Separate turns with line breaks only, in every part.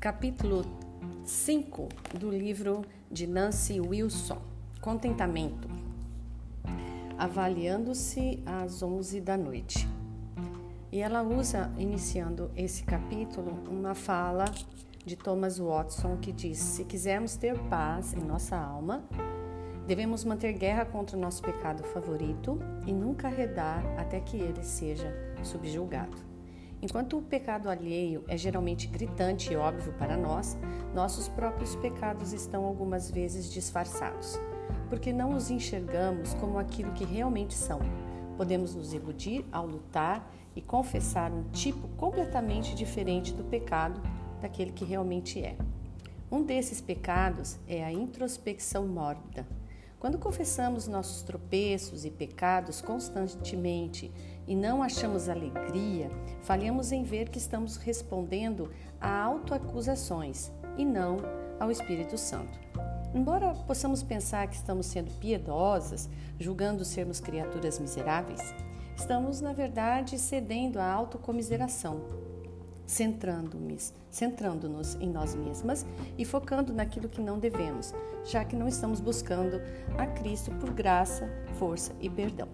capítulo 5 do livro de Nancy Wilson, Contentamento, avaliando-se às 11 da noite. E ela usa, iniciando esse capítulo, uma fala de Thomas Watson que diz: Se quisermos ter paz em nossa alma, devemos manter guerra contra o nosso pecado favorito e nunca arredar até que ele seja subjulgado. Enquanto o pecado alheio é geralmente gritante e óbvio para nós, nossos próprios pecados estão algumas vezes disfarçados, porque não os enxergamos como aquilo que realmente são. Podemos nos iludir ao lutar e confessar um tipo completamente diferente do pecado daquele que realmente é. Um desses pecados é a introspecção mórbida. Quando confessamos nossos tropeços e pecados constantemente e não achamos alegria, falhamos em ver que estamos respondendo a autoacusações e não ao Espírito Santo. Embora possamos pensar que estamos sendo piedosas, julgando sermos criaturas miseráveis, estamos, na verdade, cedendo à autocomiseração, centrando-nos centrando em nós mesmas e focando naquilo que não devemos, já que não estamos buscando a Cristo por graça, força e perdão.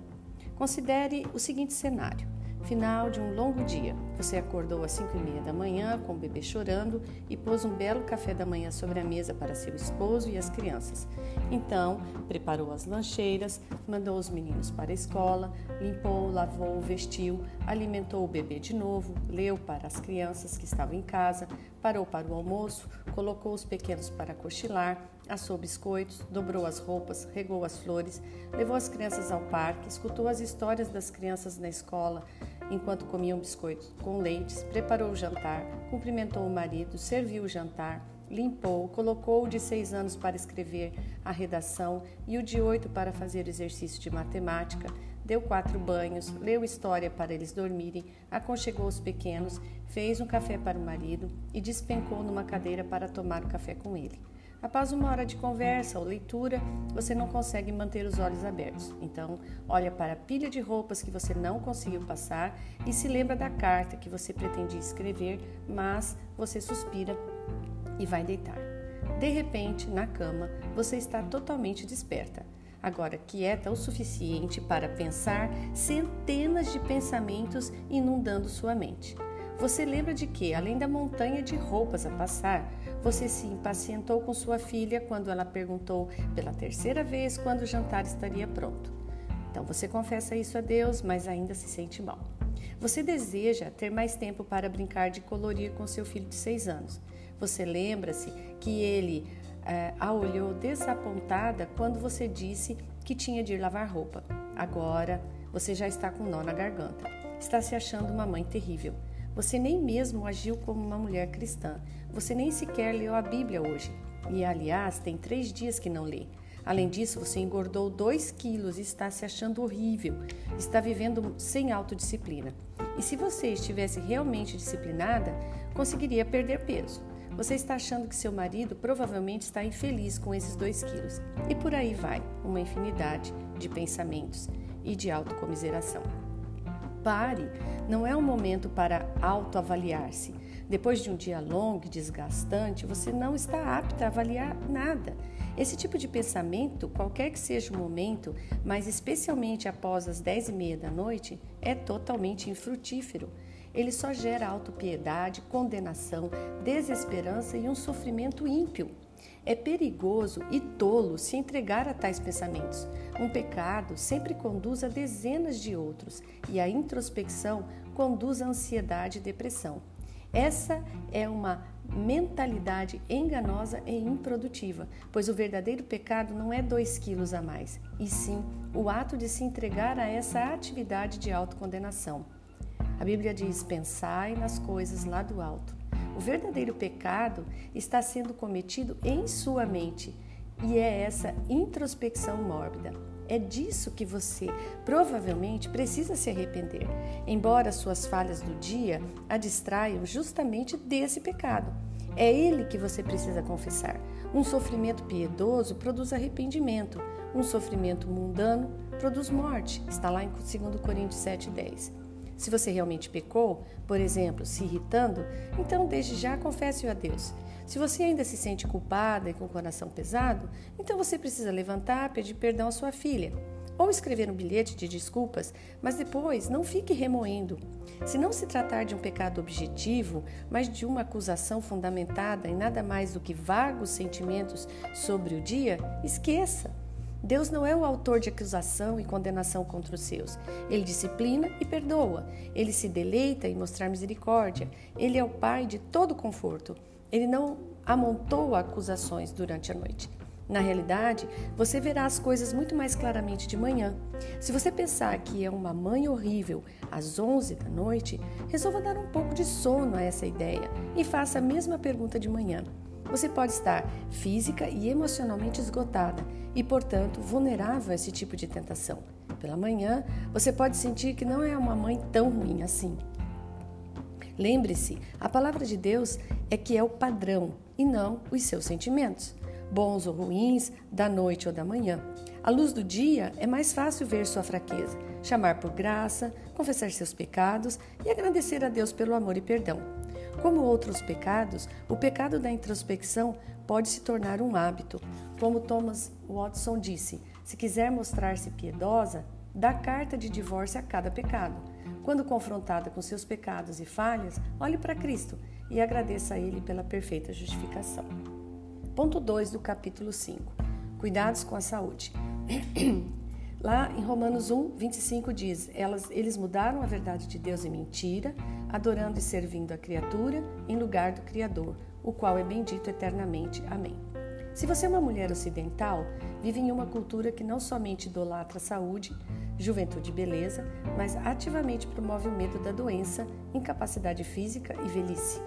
Considere o seguinte cenário: final de um longo dia. Você acordou às 5 e meia da manhã com o bebê chorando e pôs um belo café da manhã sobre a mesa para seu esposo e as crianças. Então, preparou as lancheiras, mandou os meninos para a escola, limpou, lavou, vestiu, alimentou o bebê de novo, leu para as crianças que estavam em casa, parou para o almoço, colocou os pequenos para cochilar, assou biscoitos, dobrou as roupas, regou as flores, levou as crianças ao parque, escutou as histórias das crianças na escola enquanto comiam biscoitos com leites, preparou o jantar, cumprimentou o marido, serviu o jantar, limpou, colocou o de seis anos para escrever a redação e o de oito para fazer exercício de matemática, deu quatro banhos, leu história para eles dormirem, aconchegou os pequenos, fez um café para o marido e despencou numa cadeira para tomar o café com ele. Após uma hora de conversa ou leitura, você não consegue manter os olhos abertos. Então, olha para a pilha de roupas que você não conseguiu passar e se lembra da carta que você pretendia escrever, mas você suspira e vai deitar. De repente, na cama, você está totalmente desperta. Agora, quieta o suficiente para pensar centenas de pensamentos inundando sua mente. Você lembra de que, além da montanha de roupas a passar, você se impacientou com sua filha quando ela perguntou pela terceira vez quando o jantar estaria pronto. Então você confessa isso a Deus, mas ainda se sente mal. Você deseja ter mais tempo para brincar de colorir com seu filho de seis anos. Você lembra-se que ele eh, a olhou desapontada quando você disse que tinha de ir lavar roupa. Agora você já está com nó na garganta. Está se achando uma mãe terrível. Você nem mesmo agiu como uma mulher cristã. Você nem sequer leu a Bíblia hoje. E, aliás, tem três dias que não lê. Além disso, você engordou 2 quilos e está se achando horrível. Está vivendo sem autodisciplina. E se você estivesse realmente disciplinada, conseguiria perder peso. Você está achando que seu marido provavelmente está infeliz com esses 2 quilos. E por aí vai, uma infinidade de pensamentos e de autocomiseração. Pare, não é um momento para autoavaliar-se. Depois de um dia longo e desgastante, você não está apta a avaliar nada. Esse tipo de pensamento, qualquer que seja o momento, mas especialmente após as dez e meia da noite, é totalmente infrutífero. Ele só gera autopiedade, condenação, desesperança e um sofrimento ímpio. É perigoso e tolo se entregar a tais pensamentos. Um pecado sempre conduz a dezenas de outros e a introspecção conduz à ansiedade e depressão. Essa é uma mentalidade enganosa e improdutiva, pois o verdadeiro pecado não é dois quilos a mais, e sim o ato de se entregar a essa atividade de autocondenação. A Bíblia diz: pensai nas coisas lá do alto. O verdadeiro pecado está sendo cometido em sua mente e é essa introspecção mórbida. É disso que você provavelmente precisa se arrepender, embora suas falhas do dia a distraiam justamente desse pecado. É ele que você precisa confessar. Um sofrimento piedoso produz arrependimento, um sofrimento mundano produz morte. Está lá em 2 Coríntios 7,10. Se você realmente pecou, por exemplo, se irritando, então desde já confesse-o a Deus. Se você ainda se sente culpada e com o coração pesado, então você precisa levantar, pedir perdão à sua filha. Ou escrever um bilhete de desculpas, mas depois não fique remoendo. Se não se tratar de um pecado objetivo, mas de uma acusação fundamentada em nada mais do que vagos sentimentos sobre o dia, esqueça. Deus não é o autor de acusação e condenação contra os seus. Ele disciplina e perdoa. Ele se deleita em mostrar misericórdia. Ele é o Pai de todo conforto. Ele não amontou acusações durante a noite. Na realidade, você verá as coisas muito mais claramente de manhã. Se você pensar que é uma mãe horrível às 11 da noite, resolva dar um pouco de sono a essa ideia e faça a mesma pergunta de manhã. Você pode estar física e emocionalmente esgotada e, portanto, vulnerável a esse tipo de tentação. Pela manhã, você pode sentir que não é uma mãe tão ruim assim. Lembre-se, a palavra de Deus é que é o padrão e não os seus sentimentos bons ou ruins, da noite ou da manhã. À luz do dia, é mais fácil ver sua fraqueza, chamar por graça, confessar seus pecados e agradecer a Deus pelo amor e perdão. Como outros pecados, o pecado da introspecção pode se tornar um hábito. Como Thomas Watson disse: se quiser mostrar-se piedosa, dá carta de divórcio a cada pecado. Quando confrontada com seus pecados e falhas, olhe para Cristo e agradeça a Ele pela perfeita justificação. Ponto 2 do capítulo 5. Cuidados com a saúde. Lá em Romanos 1, 25 diz: Elas, Eles mudaram a verdade de Deus em mentira, adorando e servindo a criatura em lugar do Criador, o qual é bendito eternamente. Amém. Se você é uma mulher ocidental, vive em uma cultura que não somente idolatra a saúde, juventude e beleza, mas ativamente promove o medo da doença, incapacidade física e velhice.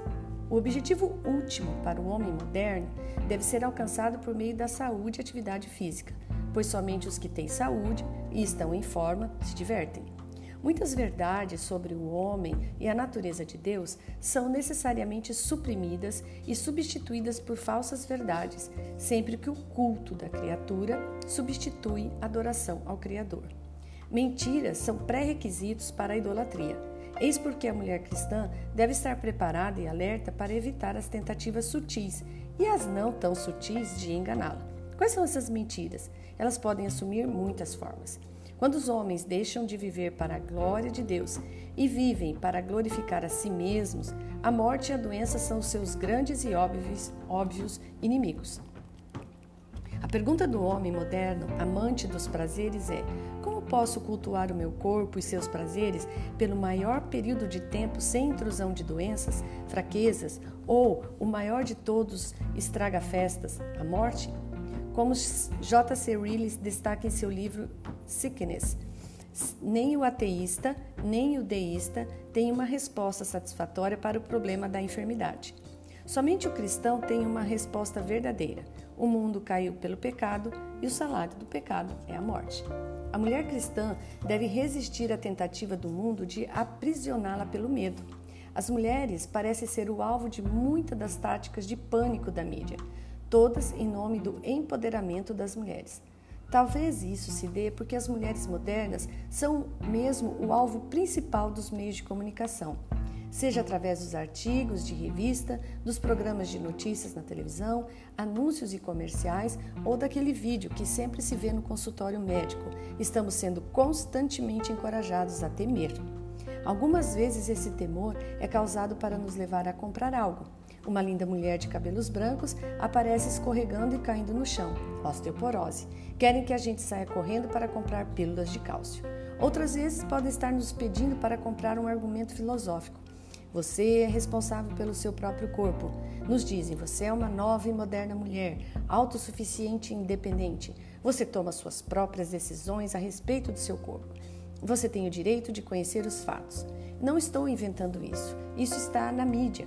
O objetivo último para o homem moderno deve ser alcançado por meio da saúde e atividade física, pois somente os que têm saúde e estão em forma se divertem. Muitas verdades sobre o homem e a natureza de Deus são necessariamente suprimidas e substituídas por falsas verdades, sempre que o culto da criatura substitui a adoração ao Criador. Mentiras são pré-requisitos para a idolatria. Eis porque a mulher cristã deve estar preparada e alerta para evitar as tentativas sutis e as não tão sutis de enganá-la. Quais são essas mentiras? Elas podem assumir muitas formas. Quando os homens deixam de viver para a glória de Deus e vivem para glorificar a si mesmos, a morte e a doença são seus grandes e óbvios, óbvios inimigos. A pergunta do homem moderno, amante dos prazeres, é: como posso cultuar o meu corpo e seus prazeres pelo maior período de tempo sem intrusão de doenças, fraquezas ou, o maior de todos, estraga-festas, a morte? Como J.C. Reilly destaca em seu livro Sickness, nem o ateísta nem o deísta tem uma resposta satisfatória para o problema da enfermidade. Somente o cristão tem uma resposta verdadeira. O mundo caiu pelo pecado e o salário do pecado é a morte. A mulher cristã deve resistir à tentativa do mundo de aprisioná-la pelo medo. As mulheres parecem ser o alvo de muitas das táticas de pânico da mídia, todas em nome do empoderamento das mulheres. Talvez isso se dê porque as mulheres modernas são mesmo o alvo principal dos meios de comunicação seja através dos artigos de revista, dos programas de notícias na televisão, anúncios e comerciais ou daquele vídeo que sempre se vê no consultório médico. Estamos sendo constantemente encorajados a temer. Algumas vezes esse temor é causado para nos levar a comprar algo. Uma linda mulher de cabelos brancos aparece escorregando e caindo no chão, osteoporose. Querem que a gente saia correndo para comprar pílulas de cálcio. Outras vezes podem estar nos pedindo para comprar um argumento filosófico. Você é responsável pelo seu próprio corpo. Nos dizem, você é uma nova e moderna mulher, autossuficiente e independente. Você toma suas próprias decisões a respeito do seu corpo. Você tem o direito de conhecer os fatos. Não estou inventando isso. Isso está na mídia,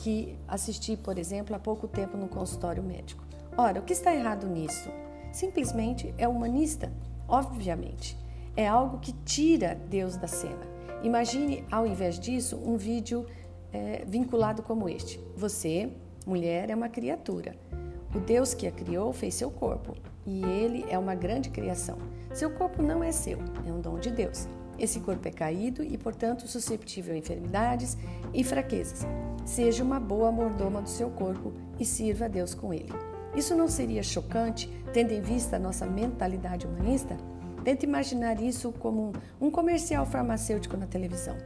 que assisti, por exemplo, há pouco tempo no consultório médico. Ora, o que está errado nisso? Simplesmente é humanista, obviamente. É algo que tira Deus da cena. Imagine, ao invés disso, um vídeo é, vinculado como este. Você, mulher, é uma criatura. O Deus que a criou fez seu corpo e ele é uma grande criação. Seu corpo não é seu, é um dom de Deus. Esse corpo é caído e, portanto, susceptível a enfermidades e fraquezas. Seja uma boa mordoma do seu corpo e sirva a Deus com ele. Isso não seria chocante, tendo em vista a nossa mentalidade humanista? Tente imaginar isso como um comercial farmacêutico na televisão.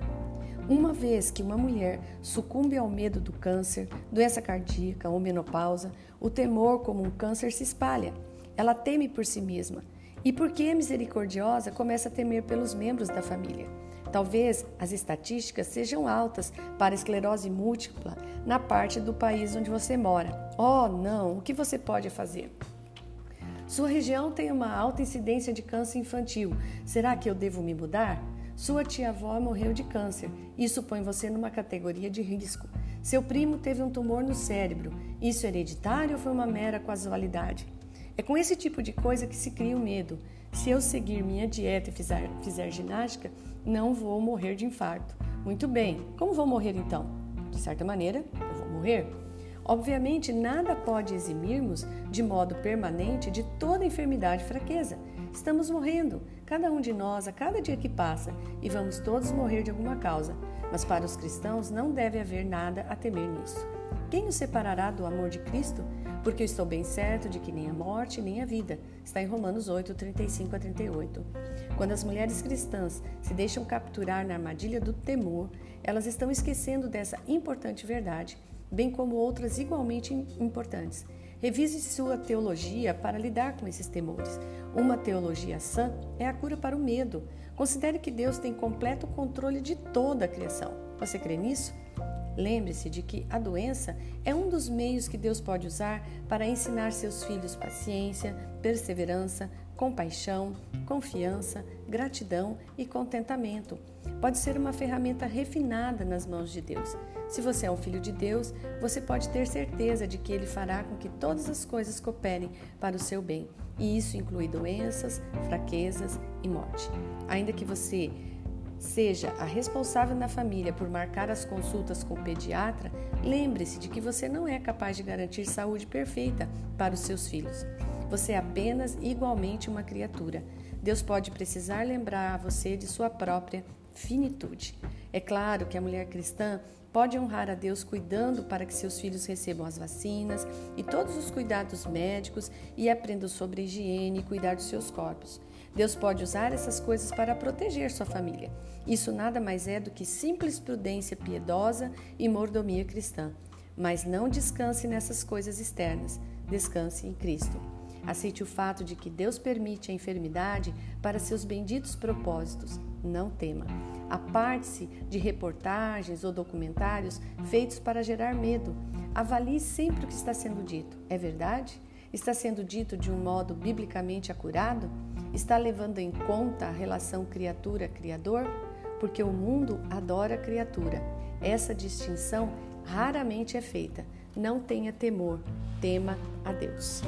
Uma vez que uma mulher sucumbe ao medo do câncer, doença cardíaca ou menopausa, o temor como um câncer se espalha. Ela teme por si mesma e, porque é misericordiosa, começa a temer pelos membros da família. Talvez as estatísticas sejam altas para esclerose múltipla na parte do país onde você mora. Oh, não! O que você pode fazer? Sua região tem uma alta incidência de câncer infantil. Será que eu devo me mudar? Sua tia-avó morreu de câncer. Isso põe você numa categoria de risco. Seu primo teve um tumor no cérebro. Isso é hereditário ou foi uma mera casualidade? É com esse tipo de coisa que se cria o medo. Se eu seguir minha dieta e fizer, fizer ginástica, não vou morrer de infarto. Muito bem, como vou morrer então? De certa maneira, eu vou morrer. Obviamente, nada pode eximirmos de modo permanente de toda enfermidade e fraqueza. Estamos morrendo, cada um de nós, a cada dia que passa, e vamos todos morrer de alguma causa. Mas para os cristãos não deve haver nada a temer nisso. Quem nos separará do amor de Cristo? Porque eu estou bem certo de que nem a morte, nem a vida. Está em Romanos 8, 35 a 38. Quando as mulheres cristãs se deixam capturar na armadilha do temor, elas estão esquecendo dessa importante verdade bem como outras igualmente importantes. Revise sua teologia para lidar com esses temores. Uma teologia sã é a cura para o medo. Considere que Deus tem completo controle de toda a criação. Você crê nisso? Lembre-se de que a doença é um dos meios que Deus pode usar para ensinar seus filhos paciência, perseverança, compaixão, confiança, gratidão e contentamento. Pode ser uma ferramenta refinada nas mãos de Deus. Se você é um filho de Deus, você pode ter certeza de que Ele fará com que todas as coisas cooperem para o seu bem, e isso inclui doenças, fraquezas e morte. Ainda que você seja a responsável na família por marcar as consultas com o pediatra, lembre-se de que você não é capaz de garantir saúde perfeita para os seus filhos. Você é apenas igualmente uma criatura. Deus pode precisar lembrar a você de sua própria finitude. É claro que a mulher cristã pode honrar a Deus cuidando para que seus filhos recebam as vacinas e todos os cuidados médicos e aprendam sobre higiene e cuidar dos seus corpos. Deus pode usar essas coisas para proteger sua família. Isso nada mais é do que simples prudência piedosa e mordomia cristã. Mas não descanse nessas coisas externas, descanse em Cristo. Aceite o fato de que Deus permite a enfermidade para seus benditos propósitos. Não tema. Aparte-se de reportagens ou documentários feitos para gerar medo. Avalie sempre o que está sendo dito. É verdade? Está sendo dito de um modo biblicamente acurado? Está levando em conta a relação criatura-criador? Porque o mundo adora a criatura. Essa distinção raramente é feita. Não tenha temor, tema a Deus.